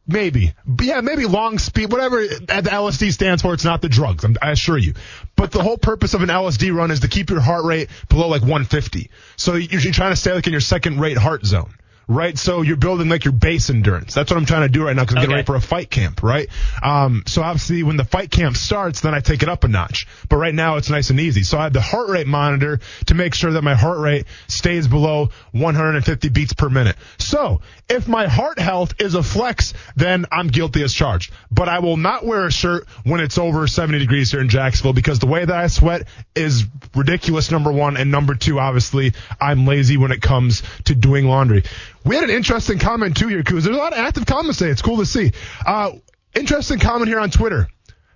maybe. But yeah, maybe long speed. Whatever the LSD stands for, it's not the drugs. I'm, I assure you. But the whole purpose of an LSD run is to keep your heart rate below like 150. So you're, you're trying to stay like in your second rate heart zone. Right? So you're building like your base endurance. That's what I'm trying to do right now because I'm getting ready for a fight camp, right? Um, so obviously when the fight camp starts, then I take it up a notch. But right now it's nice and easy. So I have the heart rate monitor to make sure that my heart rate stays below 150 beats per minute. So if my heart health is a flex, then I'm guilty as charged. But I will not wear a shirt when it's over 70 degrees here in Jacksonville because the way that I sweat is ridiculous, number one. And number two, obviously, I'm lazy when it comes to doing laundry. We had an interesting comment too here, Kuz. There's a lot of active comments today. It's cool to see. Uh, interesting comment here on Twitter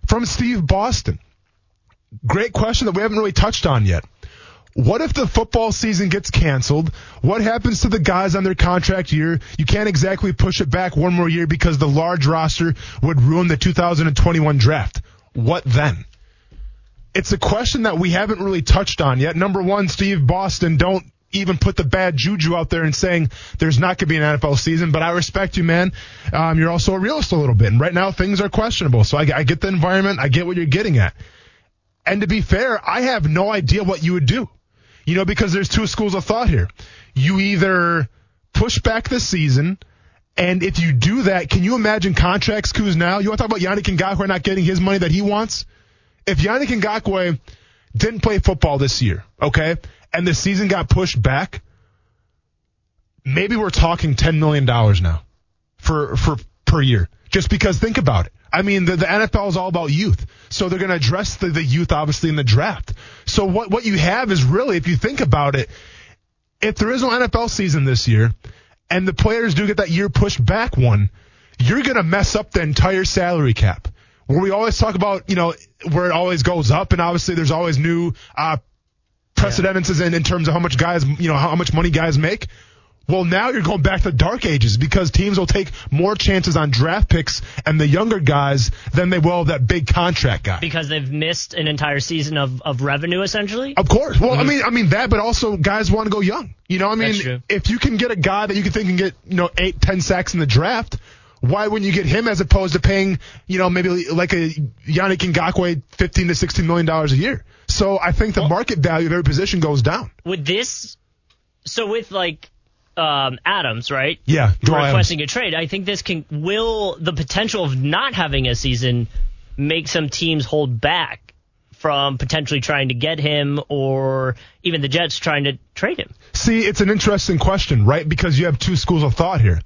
from Steve Boston. Great question that we haven't really touched on yet. What if the football season gets canceled? What happens to the guys on their contract year? You can't exactly push it back one more year because the large roster would ruin the 2021 draft. What then? It's a question that we haven't really touched on yet. Number one, Steve Boston, don't even put the bad juju out there and saying there's not going to be an NFL season, but I respect you, man. Um, you're also a realist a little bit. And right now things are questionable. So I, I get the environment. I get what you're getting at. And to be fair, I have no idea what you would do. You know, because there's two schools of thought here. You either push back the season, and if you do that, can you imagine contracts coups now? You want to talk about Yannick Ngakoue not getting his money that he wants? If Yannick Ngakoue didn't play football this year, okay, and the season got pushed back, maybe we're talking $10 million now for, for, per year. Just because think about it. I mean, the, the NFL is all about youth. So they're going to address the, the youth obviously in the draft. So what, what you have is really, if you think about it, if there is no NFL season this year and the players do get that year pushed back one, you're going to mess up the entire salary cap. Where we always talk about, you know, where it always goes up and obviously there's always new, uh, precedences in, in terms of how much guys, you know, how much money guys make. Well, now you're going back to the dark ages because teams will take more chances on draft picks and the younger guys than they will that big contract guy. because they've missed an entire season of, of revenue essentially. Of course. Well, I mm-hmm. mean, I mean that, but also guys want to go young. You know, I mean, if you can get a guy that you can think can get, you know, eight, ten sacks in the draft, why wouldn't you get him as opposed to paying, you know, maybe like a Yannick Ngakoue 15 to 16 million dollars a year? So I think the market value of every position goes down. With this, so with like um, Adams, right? Yeah, Jamal Adams. requesting a trade. I think this can will the potential of not having a season make some teams hold back from potentially trying to get him or even the Jets trying to trade him. See, it's an interesting question, right? Because you have two schools of thought here.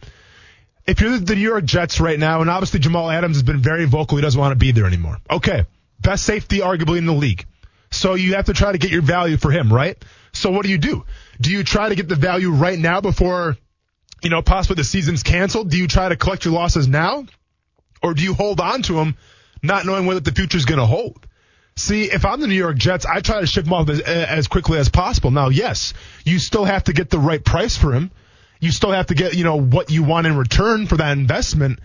If you're the New York Jets right now, and obviously Jamal Adams has been very vocal, he doesn't want to be there anymore. Okay. Best safety arguably in the league. So you have to try to get your value for him, right? So what do you do? Do you try to get the value right now before, you know, possibly the season's canceled? Do you try to collect your losses now? Or do you hold on to him not knowing what the future's going to hold? See, if I'm the New York Jets, I try to ship him off as, as quickly as possible. Now, yes, you still have to get the right price for him. You still have to get, you know, what you want in return for that investment.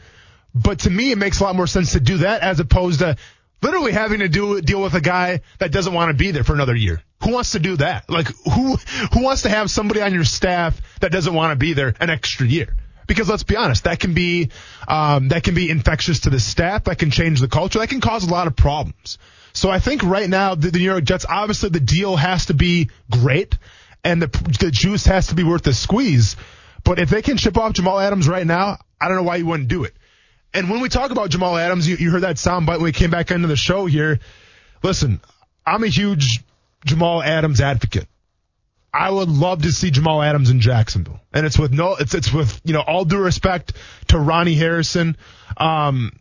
But to me, it makes a lot more sense to do that as opposed to literally having to do deal with a guy that doesn't want to be there for another year. Who wants to do that? Like who who wants to have somebody on your staff that doesn't want to be there an extra year? Because let's be honest, that can be um, that can be infectious to the staff. That can change the culture. That can cause a lot of problems. So I think right now the, the New York Jets, obviously the deal has to be great, and the the juice has to be worth the squeeze. But if they can ship off Jamal Adams right now, I don't know why you wouldn't do it. And when we talk about Jamal Adams, you, you heard that soundbite when we came back into the show here. Listen, I'm a huge Jamal Adams advocate. I would love to see Jamal Adams in Jacksonville, and it's with no, it's it's with you know all due respect to Ronnie Harrison, um,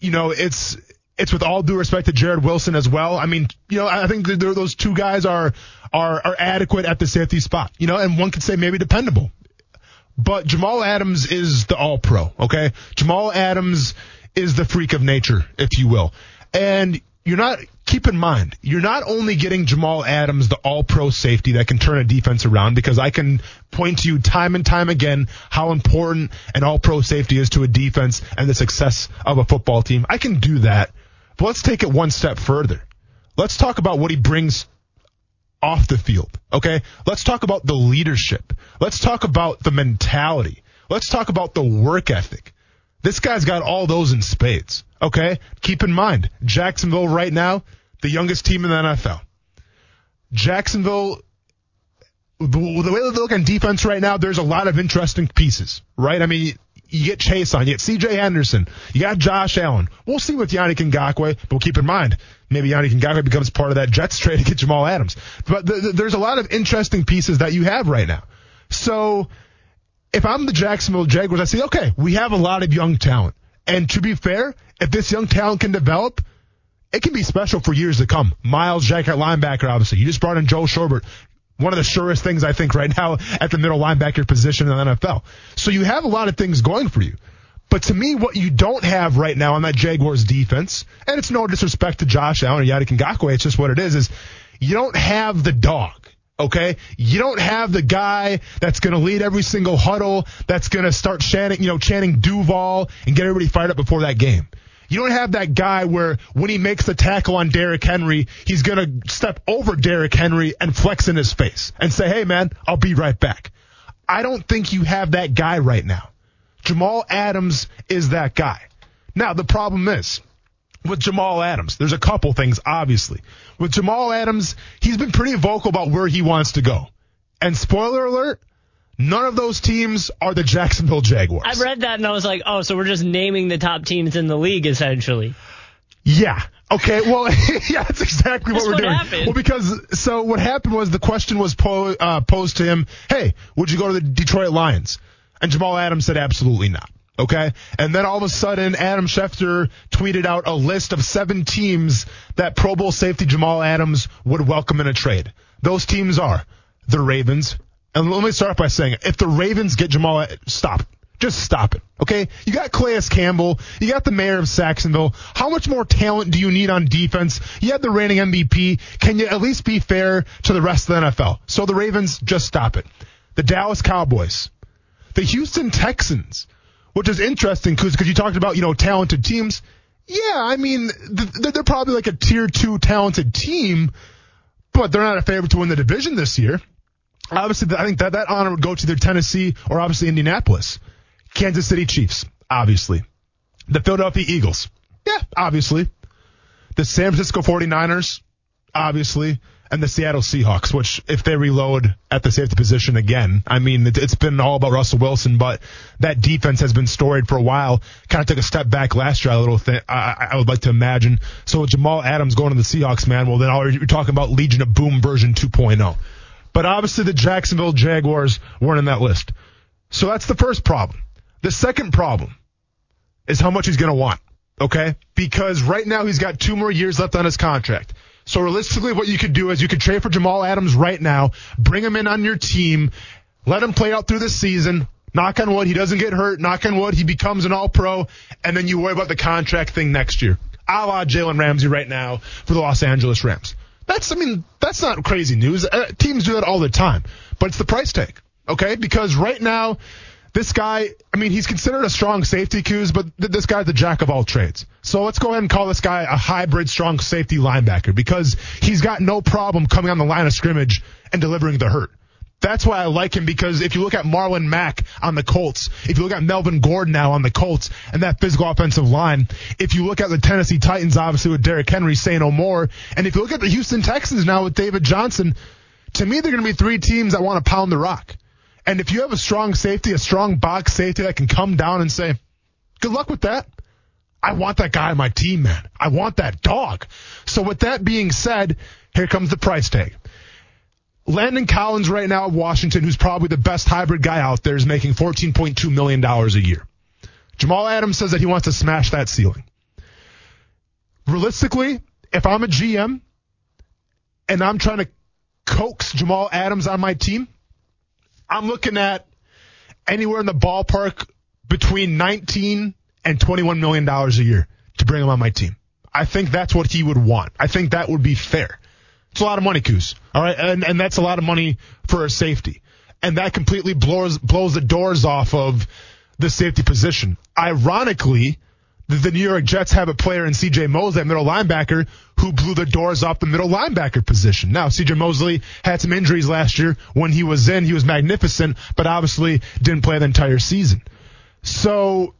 you know it's it's with all due respect to Jarrod Wilson as well. I mean, you know, I think those two guys are are are adequate at the safety spot, you know, and one could say maybe dependable but Jamal Adams is the all pro, okay? Jamal Adams is the freak of nature, if you will. And you're not, keep in mind, you're not only getting Jamal Adams, the all pro safety that can turn a defense around, because I can point to you time and time again how important an all pro safety is to a defense and the success of a football team. I can do that. But let's take it one step further. Let's talk about what he brings off the field. Okay. Let's talk about the leadership. Let's talk about the mentality. Let's talk about the work ethic. This guy's got all those in spades. Okay. Keep in mind, Jacksonville right now, the youngest team in the NFL. Jacksonville the, way they look on defense right now, there's a lot of interesting pieces, right? I mean, you get Chaisson, you get C.J. Henderson, you got Josh Allen. We'll see with Yannick Ngakoue, but keep in mind maybe Yannick Ngakoue becomes part of that Jets trade to get Jamal Adams. But the, the, there's a lot of interesting pieces that you have right now. So if I'm the Jacksonville Jaguars, I say, okay, we have a lot of young talent. And to be fair, if this young talent can develop, it can be special for years to come. Myles Jack at linebacker, obviously. You just brought in Joe Schobert. One of the surest things I think right now at the middle linebacker position in the NFL. So you have a lot of things going for you. But to me, what you don't have right now on that Jaguars defense, and it's no disrespect to Josh Allen or Yannick Ngakoue, it's just what it is, is you don't have the dog. Okay, you don't have the guy that's going to lead every single huddle, that's going to start chanting, you know, chanting Duval and get everybody fired up before that game. You don't have that guy where when he makes the tackle on Derrick Henry, he's going to step over Derrick Henry and flex in his face and say, "Hey, man, I'll be right back." I don't think you have that guy right now. Jamal Adams is that guy. Now, the problem is with Jamal Adams, there's a couple things, obviously. With Jamal Adams, he's been pretty vocal about where he wants to go. And spoiler alert, none of those teams are the Jacksonville Jaguars. I read that and I was like, oh, so we're just naming the top teams in the league essentially. Yeah. Okay. Well, yeah, that's exactly That's what we're what doing. happened. Well, because so what happened was the question was po- uh, posed to him, "Hey, would you go to the Detroit Lions?" And Jamal Adams said, "Absolutely not." Okay. And then all of a sudden, Adam Schefter tweeted out a list of seven teams that Pro Bowl safety Jamal Adams would welcome in a trade. Those teams are the Ravens. And let me start by saying, if the Ravens get Jamal, stop. Just stop it. Okay? You got Calais Campbell. You got the mayor of Sacksonville. How much more talent do you need on defense? You have the reigning MVP. Can you at least be fair to the rest of the NFL? So the Ravens, just stop it. The Dallas Cowboys. The Houston Texans which is interesting because cause you talked about you know talented teams. Yeah, I mean they're probably like a tier two talented team, but they're not a favorite to win the division this year. Obviously, I think that that honor would go to their Tennessee or obviously Indianapolis, Kansas City Chiefs, obviously, the Philadelphia Eagles, yeah, obviously, the San Francisco 49ers, obviously, and the Seattle Seahawks, which if they reload at the safety position again, I mean, it, it's been all about Russell Wilson, but that defense has been storied for a while. Kind of took a step back last year, a little thing, I, I would like to imagine. So Jamal Adams going to the Seahawks, man, well, then you're talking about Legion of Boom version 2.0. But obviously the Jacksonville Jaguars weren't in that list. So that's the first problem. The second problem is how much he's going to want. Okay? Because right now he's got two more years left on his contract. So realistically, what you could do is you could trade for Jamal Adams right now, bring him in on your team, let him play out through the season. Knock on wood, he doesn't get hurt. Knock on wood, he becomes an all pro, and then you worry about the contract thing next year. A la Jalen Ramsey right now for the Los Angeles Rams. That's, I mean, that's not crazy news. Uh, teams do that all the time, but it's the price tag. Okay? Because right now, this guy, I mean, he's considered a strong safety, Coos, but th- this guy's the jack of all trades. So let's go ahead and call this guy a hybrid strong safety linebacker because he's got no problem coming on the line of scrimmage and delivering the hurt. That's why I like him because if you look at Marlon Mack on the Colts, if you look at Melvin Gordon now on the Colts and that physical offensive line, if you look at the Tennessee Titans, obviously with Derrick Henry, say no more, and if you look at the Houston Texans now with David Johnson, to me they're going to be three teams that want to pound the rock. And if you have a strong safety, a strong box safety that can come down and say, good luck with that. I want that guy on my team, man. I want that dog. So with that being said, here comes the price tag. Landon Collins right now at Washington, who's probably the best hybrid guy out there, is making $14.2 million a year. Jamal Adams says that he wants to smash that ceiling. Realistically, if I'm a GM and I'm trying to coax Jamal Adams on my team, I'm looking at anywhere in the ballpark between 19 and 21 million dollars a year to bring him on my team. I think that's what he would want. I think that would be fair. It's a lot of money, Coos. All right, and and that's a lot of money for a safety, and that completely blows blows the doors off of the safety position. Ironically, the, New York Jets have a player in C.J. Mosley, middle linebacker, who blew the doors off the middle linebacker position. Now, C.J. Mosley had some injuries last year. When he was in, he was magnificent, but obviously didn't play the entire season. So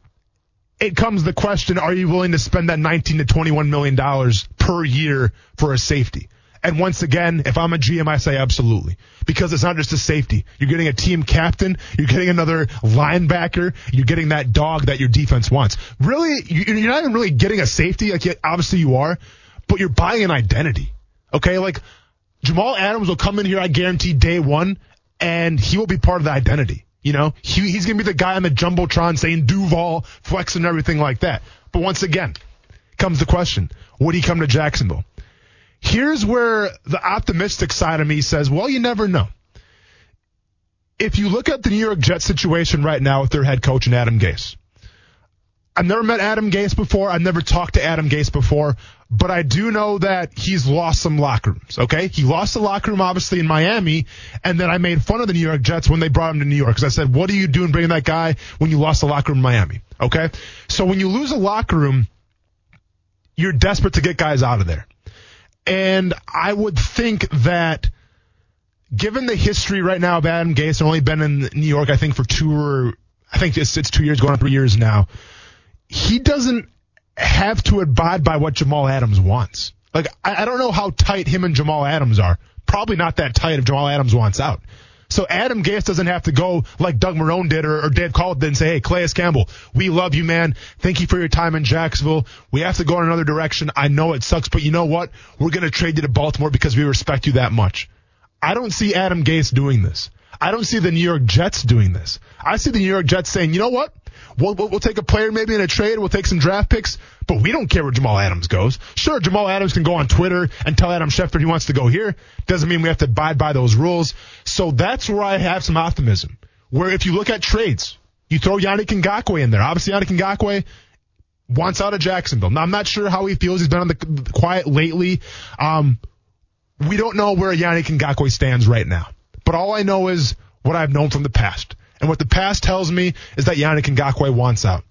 it comes the question, are you willing to spend that 19 to 21 million dollars per year for a safety? And once again, if I'm a GM, I say absolutely. Because it's not just a safety. You're getting a team captain. You're getting another linebacker. You're getting that dog that your defense wants. Really, you're not even really getting a safety. Like, obviously you are, but you're buying an identity. Okay? Like, Jamal Adams will come in here, I guarantee, day one, and he will be part of the identity. You know, he, he's going to be the guy on the Jumbotron saying Duval, flexing everything like that. But once again, comes the question, would he come to Jacksonville? Here's where the optimistic side of me says, well, you never know. If you look at the New York Jets situation right now with their head coach and Adam Gase, I've never met Adam Gase before. I've never talked to Adam Gase before, but I do know that he's lost some locker rooms. Okay. He lost the locker room, obviously, in Miami. And then I made fun of the New York Jets when they brought him to New York because I said, what are you doing bringing that guy when you lost the locker room in Miami? Okay. So when you lose a locker room, you're desperate to get guys out of there. And I would think that given the history right now of Adam Gase, only been in New York, I think for two or I think it's, it's two years, going on three years now he doesn't have to abide by what Jamal Adams wants. Like, I, I don't know how tight him and Jamal Adams are. Probably not that tight if Jamal Adams wants out. So Adam Gase doesn't have to go like Doug Marrone did or, or Dave Caldwell did and say, hey, Calais Campbell, we love you, man. Thank you for your time in Jacksonville. We have to go in another direction. I know it sucks, but you know what? We're going to trade you to Baltimore because we respect you that much. I don't see Adam Gase doing this. I don't see the New York Jets doing this. I see the New York Jets saying, you know what? We'll, we'll, we'll, take a player maybe in a trade. We'll take some draft picks, but we don't care where Jamal Adams goes. Sure, Jamal Adams can go on Twitter and tell Adam Schefter he wants to go here. Doesn't mean we have to abide by those rules. So that's where I have some optimism. Where if you look at trades, you throw Yannick Ngakoue in there. Obviously, Yannick Ngakoue wants out of Jacksonville. Now, I'm not sure how he feels. He's been on the quiet lately. Um, we don't know where Yannick Ngakoue stands right now. But all I know is what I've known from the past. And what the past tells me is that Yannick Ngakoue wants out.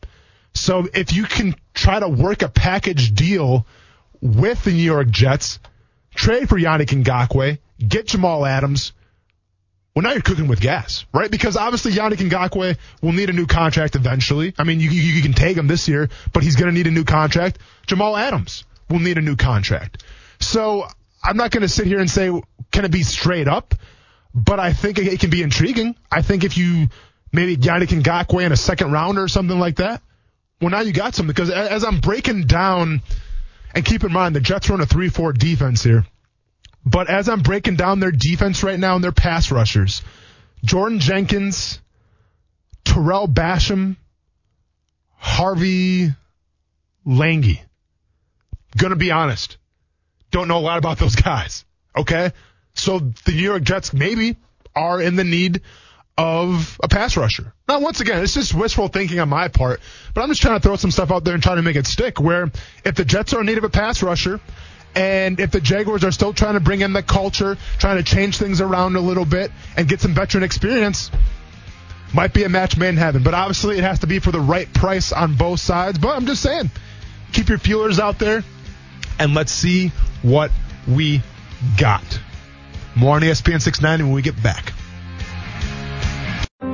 So if you can try to work a package deal with the New York Jets, trade for Yannick Ngakoue, get Jamal Adams, well, now you're cooking with gas, right? Because obviously Yannick Ngakoue will need a new contract eventually. I mean, you, you, you can take him this year, but he's going to need a new contract. Jamal Adams will need a new contract. So I'm not going to sit here and say, can it be straight up? But I think it can be intriguing. I think if you maybe Yannick Ngakoue in a second round or something like that, well, now you got something. Because as I'm breaking down, and keep in mind the Jets run a 3-4 defense here, but as I'm breaking down their defense right now and their pass rushers, Jordan Jenkins, Tarell Basham, Harvey Langi. Gonna be honest. Don't know a lot about those guys. Okay? So the New York Jets maybe are in the need of a pass rusher. Now, once again, it's just wishful thinking on my part, but I'm just trying to throw some stuff out there and trying to make it stick. Where if the Jets are in need of a pass rusher, and if the Jaguars are still trying to bring in the culture, trying to change things around a little bit and get some veteran experience, might be a match made in heaven. But obviously, it has to be for the right price on both sides. But I'm just saying, keep your feelers out there, and let's see what we got. More on ESPN 690 when we get back.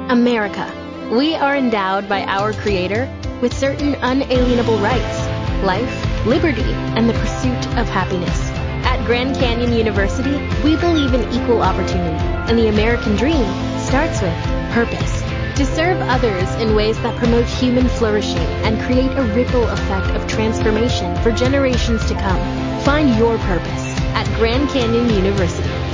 America. We are endowed by our Creator with certain unalienable rights life, liberty, and the pursuit of happiness. At Grand Canyon University, we believe in equal opportunity, and the American dream starts with purpose. To serve others in ways that promote human flourishing and create a ripple effect of transformation for generations to come. Find your purpose at Grand Canyon University